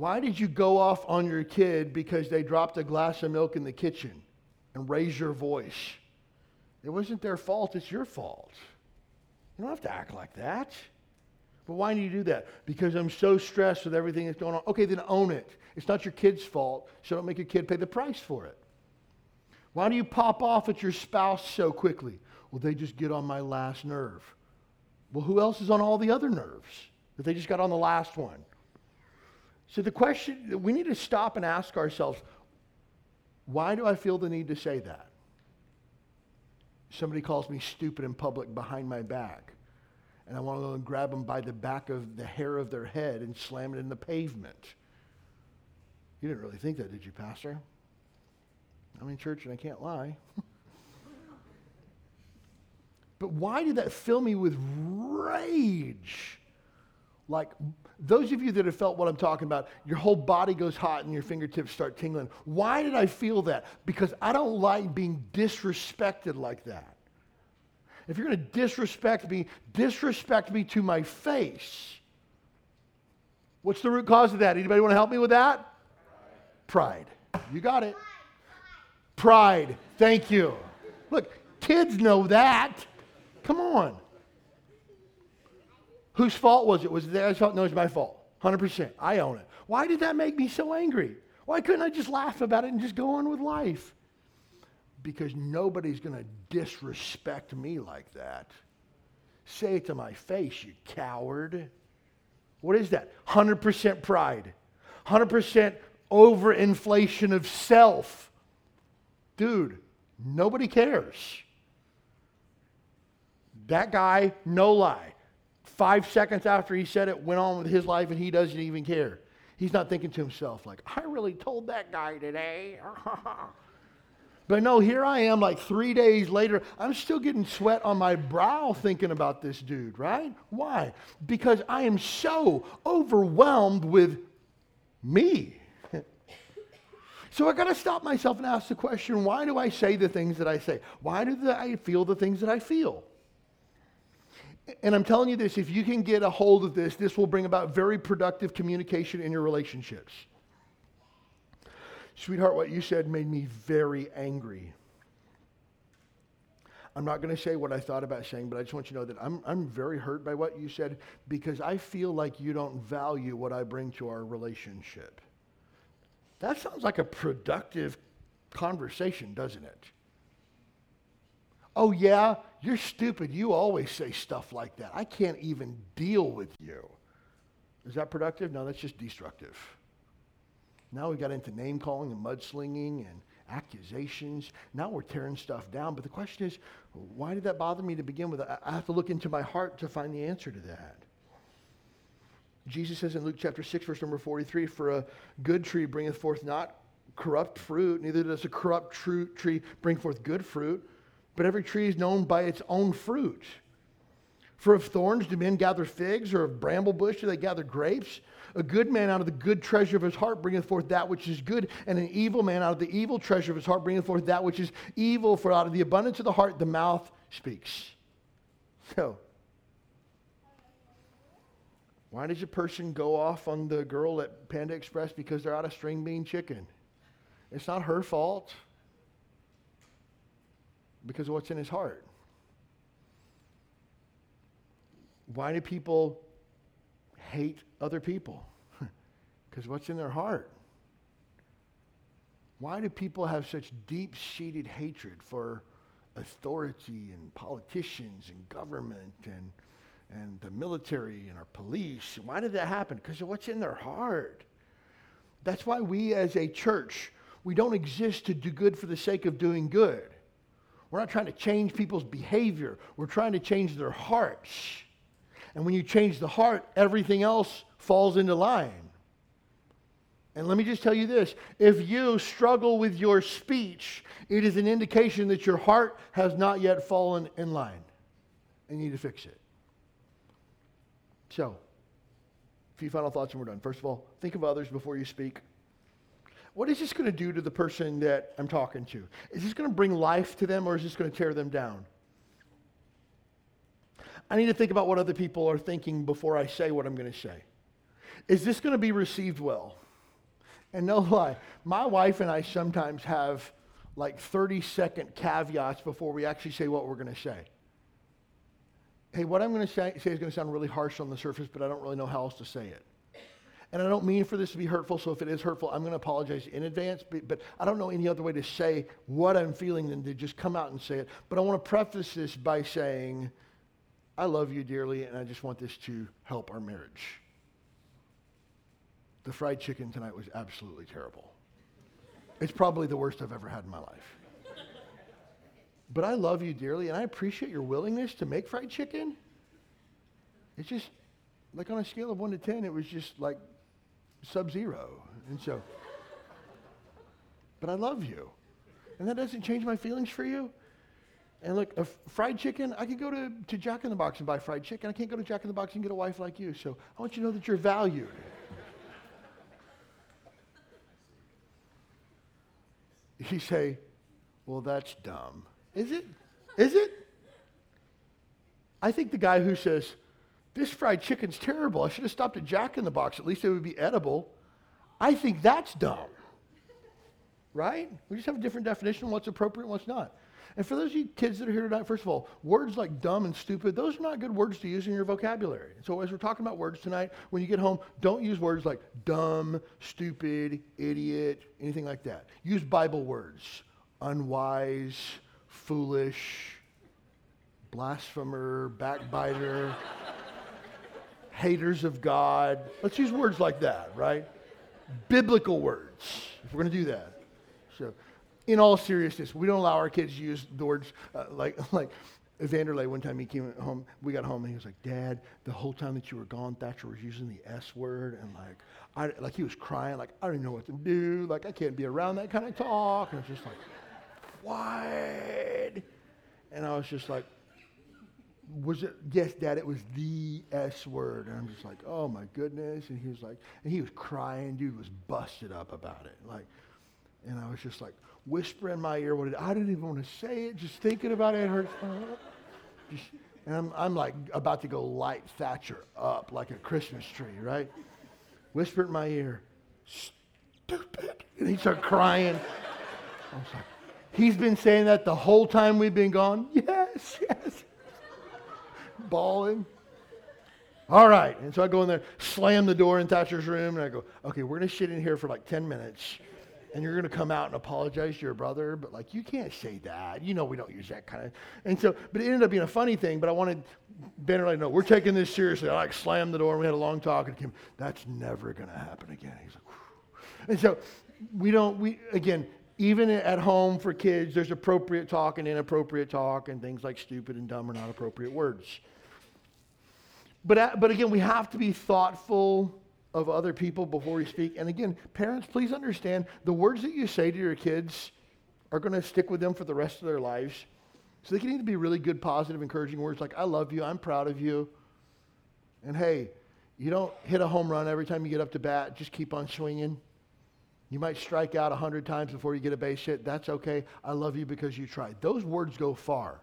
Why did you go off on your kid because they dropped a glass of milk in the kitchen and raise your voice? It wasn't their fault, it's your fault. You don't have to act like that. But why do you do that? Because I'm so stressed with everything that's going on. Okay, then own it. It's not your kid's fault, so don't make your kid pay the price for it. Why do you pop off at your spouse so quickly? Well, they just get on my last nerve. Well, who else is on all the other nerves that they just got on the last one? So the question we need to stop and ask ourselves why do I feel the need to say that? Somebody calls me stupid in public behind my back and I want to go and grab them by the back of the hair of their head and slam it in the pavement. You didn't really think that, did you, Pastor? I'm in church and I can't lie. but why did that fill me with rage? Like those of you that have felt what I'm talking about, your whole body goes hot and your fingertips start tingling. Why did I feel that? Because I don't like being disrespected like that. If you're going to disrespect me, disrespect me to my face. What's the root cause of that? Anybody want to help me with that? Pride. You got it. Pride. Thank you. Look, kids know that. Come on. Whose fault was it? Was it theirs fault? No, it's my fault. 100%. I own it. Why did that make me so angry? Why couldn't I just laugh about it and just go on with life? because nobody's going to disrespect me like that. Say it to my face, you coward. What is that? 100% pride, 100% overinflation of self. Dude, nobody cares. That guy, no lie. Five seconds after he said it, went on with his life and he doesn't even care. He's not thinking to himself, like, I really told that guy today. But no, here I am like three days later. I'm still getting sweat on my brow thinking about this dude, right? Why? Because I am so overwhelmed with me. so I got to stop myself and ask the question why do I say the things that I say? Why do I feel the things that I feel? And I'm telling you this if you can get a hold of this, this will bring about very productive communication in your relationships. Sweetheart, what you said made me very angry. I'm not going to say what I thought about saying, but I just want you to know that I'm, I'm very hurt by what you said because I feel like you don't value what I bring to our relationship. That sounds like a productive conversation, doesn't it? Oh, yeah, you're stupid. You always say stuff like that. I can't even deal with you. Is that productive? No, that's just destructive. Now we got into name calling and mudslinging and accusations. Now we're tearing stuff down. But the question is, why did that bother me to begin with? I have to look into my heart to find the answer to that. Jesus says in Luke chapter 6, verse number 43 For a good tree bringeth forth not corrupt fruit, neither does a corrupt tree bring forth good fruit, but every tree is known by its own fruit. For of thorns do men gather figs, or of bramble bush do they gather grapes? A good man out of the good treasure of his heart bringeth forth that which is good, and an evil man out of the evil treasure of his heart bringeth forth that which is evil. For out of the abundance of the heart the mouth speaks. So, why does a person go off on the girl at Panda Express because they're out of string bean chicken? It's not her fault because of what's in his heart. Why do people hate other people? Because what's in their heart? Why do people have such deep seated hatred for authority and politicians and government and, and the military and our police? Why did that happen? Because of what's in their heart. That's why we as a church, we don't exist to do good for the sake of doing good. We're not trying to change people's behavior. We're trying to change their hearts. And when you change the heart, everything else falls into line. And let me just tell you this if you struggle with your speech, it is an indication that your heart has not yet fallen in line. And you need to fix it. So, a few final thoughts and we're done. First of all, think of others before you speak. What is this going to do to the person that I'm talking to? Is this going to bring life to them or is this going to tear them down? I need to think about what other people are thinking before I say what I'm going to say. Is this going to be received well? And no lie, my wife and I sometimes have like 30 second caveats before we actually say what we're going to say. Hey, what I'm going to say, say is going to sound really harsh on the surface, but I don't really know how else to say it. And I don't mean for this to be hurtful, so if it is hurtful, I'm going to apologize in advance. But, but, I don't know any other way to say what I'm feeling than to just come out and say it. But I want to preface this by saying, I love you dearly, and I just want this to help our marriage. The fried chicken tonight was absolutely terrible. It's probably the worst I've ever had in my life. But I love you dearly, and I appreciate your willingness to make fried chicken. It's just like on a scale of one to 10, it was just like sub zero. And so, but I love you. And that doesn't change my feelings for you. And look, a f- fried chicken, I could go to, to Jack in the Box and buy fried chicken. I can't go to Jack in the Box and get a wife like you. So I want you to know that you're valued. you say, well, that's dumb. Is it? Is it? I think the guy who says, this fried chicken's terrible. I should have stopped at Jack in the Box. At least it would be edible. I think that's dumb. Right? We just have a different definition of what's appropriate and what's not. And for those of you kids that are here tonight, first of all, words like dumb and stupid, those are not good words to use in your vocabulary. So as we're talking about words tonight, when you get home, don't use words like dumb, stupid, idiot, anything like that. Use Bible words. Unwise, foolish, blasphemer, backbiter, haters of God. Let's use words like that, right? Biblical words, if we're going to do that. So in all seriousness, we don't allow our kids to use the words uh, like, like Vanderlei, one time he came home, we got home and he was like, Dad, the whole time that you were gone, Thatcher was using the S word. And like, I, like he was crying, like, I don't know what to do. Like, I can't be around that kind of talk. And I was just like, what? And I was just like, was it, yes, Dad, it was the S word. And I'm just like, oh my goodness. And he was like, and he was crying. Dude was busted up about it. Like, and I was just like, whisper in my ear what it, I didn't even want to say it. Just thinking about it, it hurts. Just, and I'm, I'm like about to go light Thatcher up like a Christmas tree, right? Whisper in my ear, stupid. And he started crying. I was like, he's been saying that the whole time we've been gone? Yes, yes. Bawling. All right. And so I go in there, slam the door in Thatcher's room, and I go, okay, we're going to sit in here for like 10 minutes and you're going to come out and apologize to your brother, but like you can't say that. You know we don't use that kind of. And so, but it ended up being a funny thing. But I wanted Ben and to know we're taking this seriously. I like slammed the door and we had a long talk and came. That's never going to happen again. He's like, Whew. and so we don't. We again. Even at home for kids, there's appropriate talk and inappropriate talk, and things like stupid and dumb are not appropriate words. But, uh, but again, we have to be thoughtful of other people before we speak. And again, parents, please understand the words that you say to your kids are going to stick with them for the rest of their lives. So they can either be really good, positive, encouraging words like, I love you, I'm proud of you. And hey, you don't hit a home run every time you get up to bat, just keep on swinging. You might strike out a hundred times before you get a base hit. That's okay. I love you because you tried. Those words go far.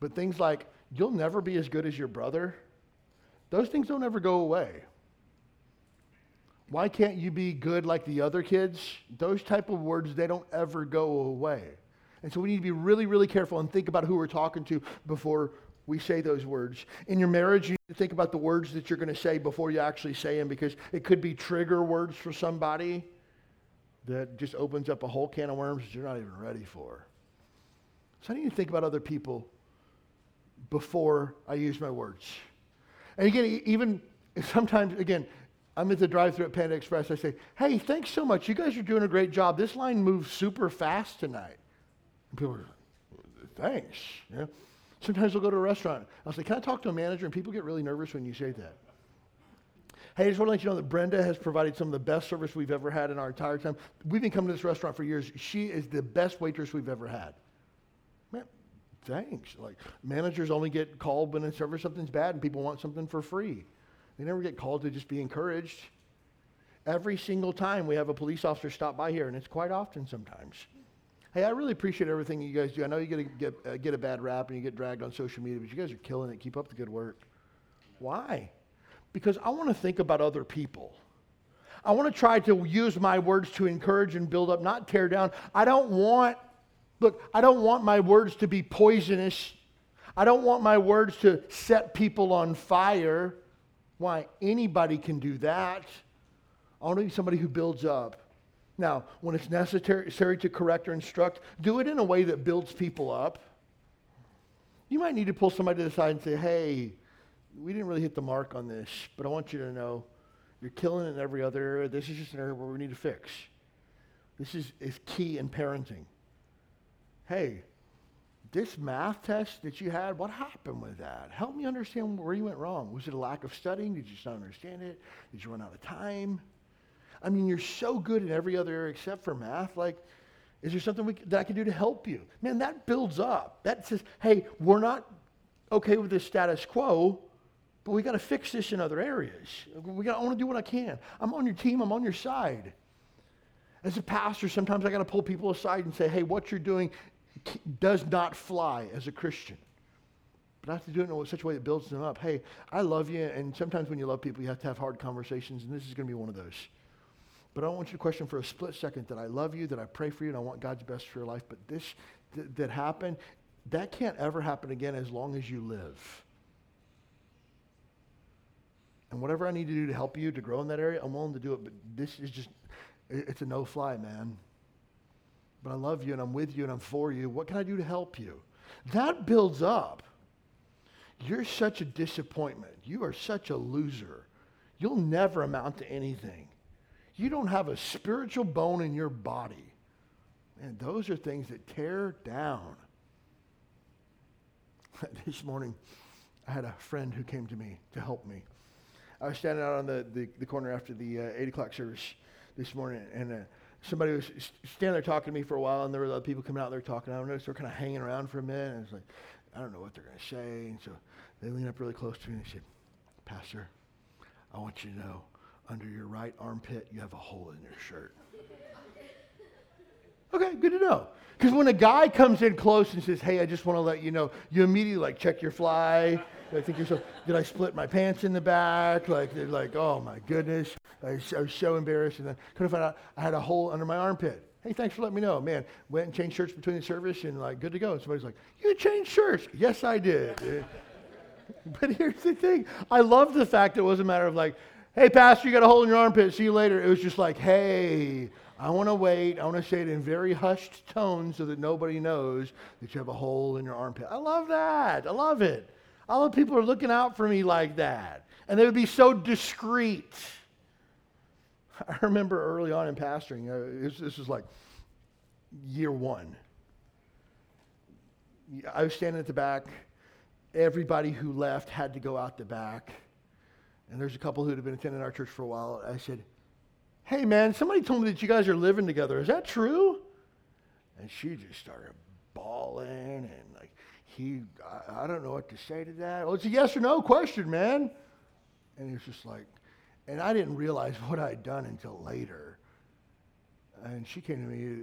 But things like, you'll never be as good as your brother, those things don't ever go away. Why can't you be good like the other kids? Those type of words, they don't ever go away. And so we need to be really, really careful and think about who we're talking to before we say those words. In your marriage, you need to think about the words that you're going to say before you actually say them because it could be trigger words for somebody that just opens up a whole can of worms that you're not even ready for. So I need to think about other people before I use my words. And again, even sometimes, again, I'm at the drive through at Panda Express. I say, hey, thanks so much. You guys are doing a great job. This line moves super fast tonight. And people are, thanks. Yeah. Sometimes we'll go to a restaurant. I'll say, can I talk to a manager? And people get really nervous when you say that. Hey, I just want to let you know that Brenda has provided some of the best service we've ever had in our entire time. We've been coming to this restaurant for years. She is the best waitress we've ever had. Thanks. Like managers only get called when it's ever something's bad and people want something for free. They never get called to just be encouraged. Every single time we have a police officer stop by here, and it's quite often sometimes. Hey, I really appreciate everything you guys do. I know you get a, get, uh, get a bad rap and you get dragged on social media, but you guys are killing it. Keep up the good work. Why? Because I want to think about other people. I want to try to use my words to encourage and build up, not tear down. I don't want, look, I don't want my words to be poisonous. I don't want my words to set people on fire. Why? Anybody can do that. I want to be somebody who builds up. Now, when it's necessary to correct or instruct, do it in a way that builds people up. You might need to pull somebody to the side and say, hey, we didn't really hit the mark on this, but I want you to know you're killing it in every other area. This is just an area where we need to fix. This is, is key in parenting. Hey, this math test that you had, what happened with that? Help me understand where you went wrong. Was it a lack of studying? Did you just not understand it? Did you run out of time? I mean, you're so good in every other area except for math. Like, is there something we, that I can do to help you? Man, that builds up. That says, hey, we're not okay with the status quo, but we got to fix this in other areas. We got, I want to do what I can. I'm on your team. I'm on your side. As a pastor, sometimes I got to pull people aside and say, hey, what you're doing does not fly as a Christian. But I have to do it in such a way that builds them up. Hey, I love you, and sometimes when you love people, you have to have hard conversations, and this is going to be one of those. But I don't want you to question for a split second that I love you, that I pray for you, and I want God's best for your life. But this th- that happened, that can't ever happen again as long as you live. And whatever I need to do to help you to grow in that area, I'm willing to do it. But this is just, it's a no fly, man. But I love you and I'm with you and I'm for you. What can I do to help you? That builds up. You're such a disappointment. You are such a loser. You'll never amount to anything you don't have a spiritual bone in your body. And those are things that tear down. this morning, I had a friend who came to me to help me. I was standing out on the, the, the corner after the uh, 8 o'clock service this morning, and uh, somebody was standing there talking to me for a while, and there were other people coming out there talking. I don't noticed they're kind of hanging around for a minute, and it's like, I don't know what they're going to say. And so they lean up really close to me and they said, Pastor, I want you to know under your right armpit, you have a hole in your shirt. Okay, good to know. Because when a guy comes in close and says, "Hey, I just want to let you know," you immediately like check your fly. I think yourself, did I split my pants in the back? Like, they're like, oh my goodness, I was, I was so embarrassed. And then couldn't find out I had a hole under my armpit. Hey, thanks for letting me know. Man, went and changed shirts between the service and like good to go. And somebody's like, you changed shirts? Yes, I did. but here's the thing. I love the fact that it was a matter of like, hey, Pastor, you got a hole in your armpit. See you later. It was just like, hey, I want to wait. I want to say it in very hushed tones so that nobody knows that you have a hole in your armpit. I love that. I love it. I love people are looking out for me like that. And they would be so discreet. I remember early on in pastoring, uh, this, this was like year one. I was standing at the back. Everybody who left had to go out the back and there's a couple who had been attending our church for a while. I said, Hey, man, somebody told me that you guys are living together. Is that true? And she just started bawling and like he, I, I don't know what to say to that. Well, it's a yes or no question, man. And it's just like, and I didn't realize what I'd done until later. And she came to me,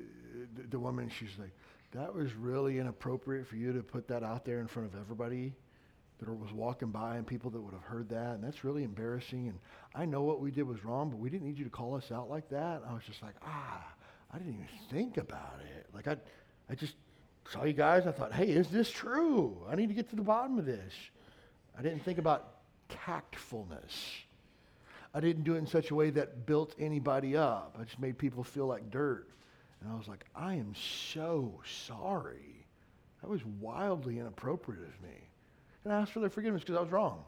the, the woman, she's like, that was really inappropriate for you to put that out there in front of everybody that was walking by and people that would have heard that. And that's really embarrassing. And I know what we did was wrong, but we didn't need you to call us out like that. I was just like, ah, I didn't even think about it. Like I, I just saw you guys. I thought, hey, is this true? I need to get to the bottom of this. I didn't think about tactfulness. I didn't do it in such a way that built anybody up. I just made people feel like dirt. And I was like, I am so sorry. That was wildly inappropriate of me. And I asked for their forgiveness because I was wrong.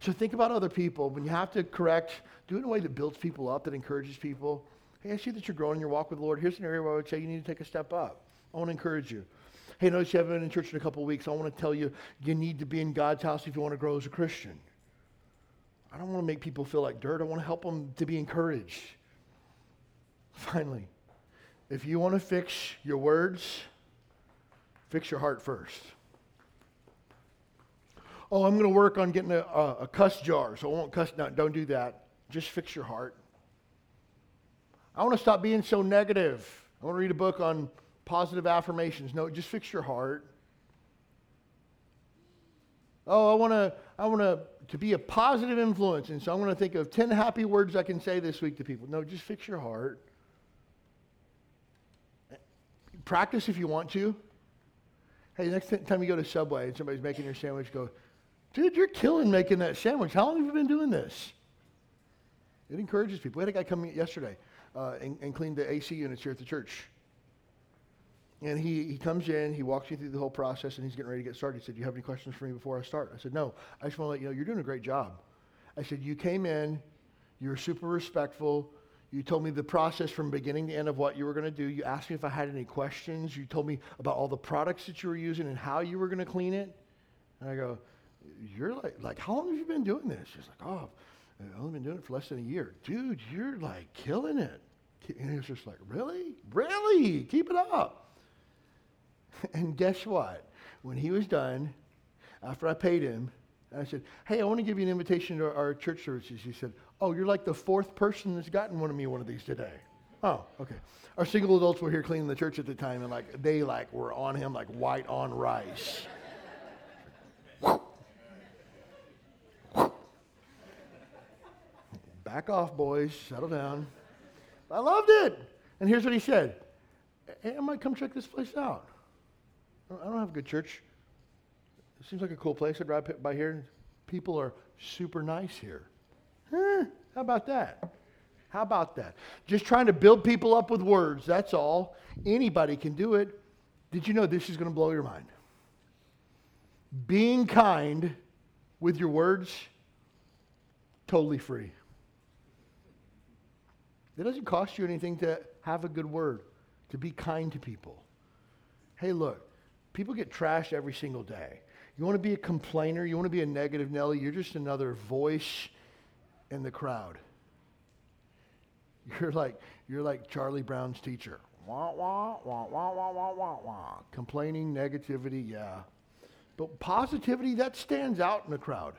So think about other people. When you have to correct, do it in a way that builds people up, that encourages people. Hey, I see that you're growing in your walk with the Lord. Here's an area where I would say you need to take a step up. I want to encourage you. Hey, notice you haven't been in church in a couple weeks. I want to tell you, you need to be in God's house if you want to grow as a Christian. I don't want to make people feel like dirt. I want to help them to be encouraged. Finally, if you want to fix your words, fix your heart first. Oh, I'm going to work on getting a, a, a cuss jar, so I won't cuss. No, don't do that. Just fix your heart. I want to stop being so negative. I want to read a book on positive affirmations. No, just fix your heart. Oh, I want to I want to to be a positive influence, and so I'm going to think of 10 happy words I can say this week to people. No, just fix your heart. Practice if you want to. Hey, next time you go to Subway and somebody's making your sandwich, go, dude, you're killing making that sandwich. How long have you been doing this? It encourages people. We had a guy come yesterday uh, and, and clean the AC units here at the church. And he, he comes in, he walks you through the whole process, and he's getting ready to get started. He said, Do you have any questions for me before I start? I said, No. I just want to let you know you're doing a great job. I said, You came in, you were super respectful. You told me the process from beginning to end of what you were going to do. You asked me if I had any questions. You told me about all the products that you were using and how you were going to clean it. And I go, You're like, like, how long have you been doing this? She's like, Oh, I've only been doing it for less than a year. Dude, you're like killing it. And was just like, Really? Really? Keep it up. And guess what? When he was done, after I paid him, I said, Hey, I want to give you an invitation to our church services. He said, Oh, you're like the fourth person that's gotten one of me one of these today. Oh, okay. Our single adults were here cleaning the church at the time, and like they like were on him like white on rice. Back off, boys. Settle down. I loved it. And here's what he said Hey, I might come check this place out. I don't have a good church. It seems like a cool place. I'd ride by here. People are super nice here. Eh, how about that? How about that? Just trying to build people up with words. That's all. Anybody can do it. Did you know this is going to blow your mind? Being kind with your words, totally free. It doesn't cost you anything to have a good word, to be kind to people. Hey, look, People get trashed every single day. You want to be a complainer, you want to be a negative Nelly, you're just another voice in the crowd. You're like, you're like Charlie Brown's teacher. Wah, wah, wah, wah, wah, wah, wah, wah. Complaining, negativity, yeah. But positivity, that stands out in the crowd.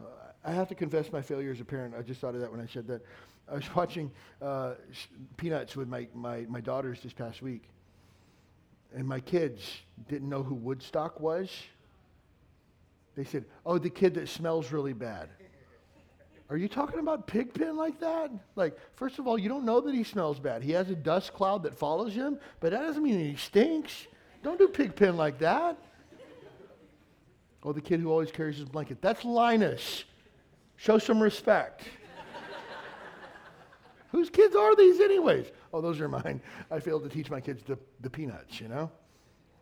Uh, I have to confess my failure as a parent. I just thought of that when I said that. I was watching uh, Peanuts with my, my, my daughters this past week and my kids didn't know who Woodstock was. They said, Oh, the kid that smells really bad. Are you talking about Pigpen like that? Like, first of all, you don't know that he smells bad. He has a dust cloud that follows him, but that doesn't mean he stinks. Don't do Pigpen like that. Oh, the kid who always carries his blanket. That's Linus. Show some respect. Whose kids are these, anyways? Oh, those are mine. I failed to teach my kids the, the peanuts, you know?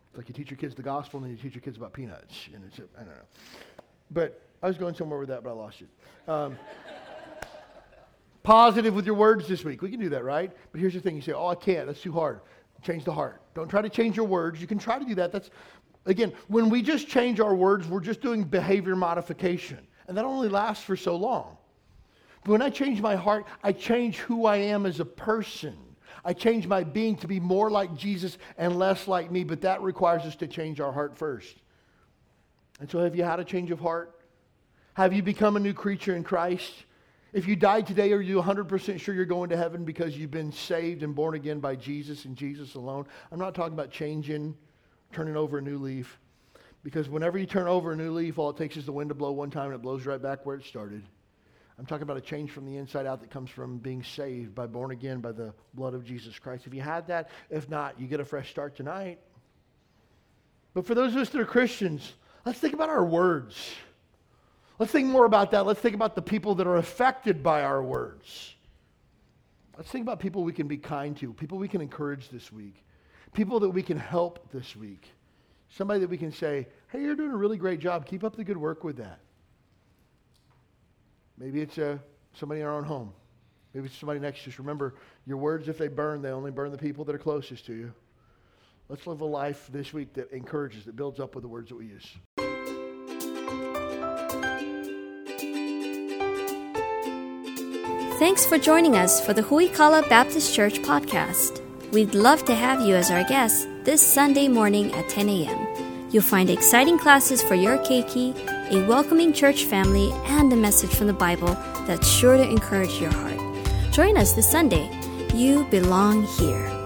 It's like you teach your kids the gospel and then you teach your kids about peanuts. And it's, I don't know. But I was going somewhere with that, but I lost it. Um, positive with your words this week. We can do that, right? But here's the thing you say, oh, I can't. That's too hard. Change the heart. Don't try to change your words. You can try to do that. That's, again, when we just change our words, we're just doing behavior modification. And that only lasts for so long. But when I change my heart, I change who I am as a person. I change my being to be more like Jesus and less like me, but that requires us to change our heart first. And so, have you had a change of heart? Have you become a new creature in Christ? If you died today, are you 100% sure you're going to heaven because you've been saved and born again by Jesus and Jesus alone? I'm not talking about changing, turning over a new leaf. Because whenever you turn over a new leaf, all it takes is the wind to blow one time and it blows right back where it started. I'm talking about a change from the inside out that comes from being saved by born again by the blood of Jesus Christ. If you had that, if not, you get a fresh start tonight. But for those of us that are Christians, let's think about our words. Let's think more about that. Let's think about the people that are affected by our words. Let's think about people we can be kind to, people we can encourage this week, people that we can help this week. Somebody that we can say, hey, you're doing a really great job. Keep up the good work with that. Maybe it's uh, somebody in our own home. Maybe it's somebody next to us. Remember, your words, if they burn, they only burn the people that are closest to you. Let's live a life this week that encourages, that builds up with the words that we use. Thanks for joining us for the Huikala Baptist Church podcast. We'd love to have you as our guest this Sunday morning at 10 a.m. You'll find exciting classes for your keiki, a welcoming church family, and a message from the Bible that's sure to encourage your heart. Join us this Sunday. You belong here.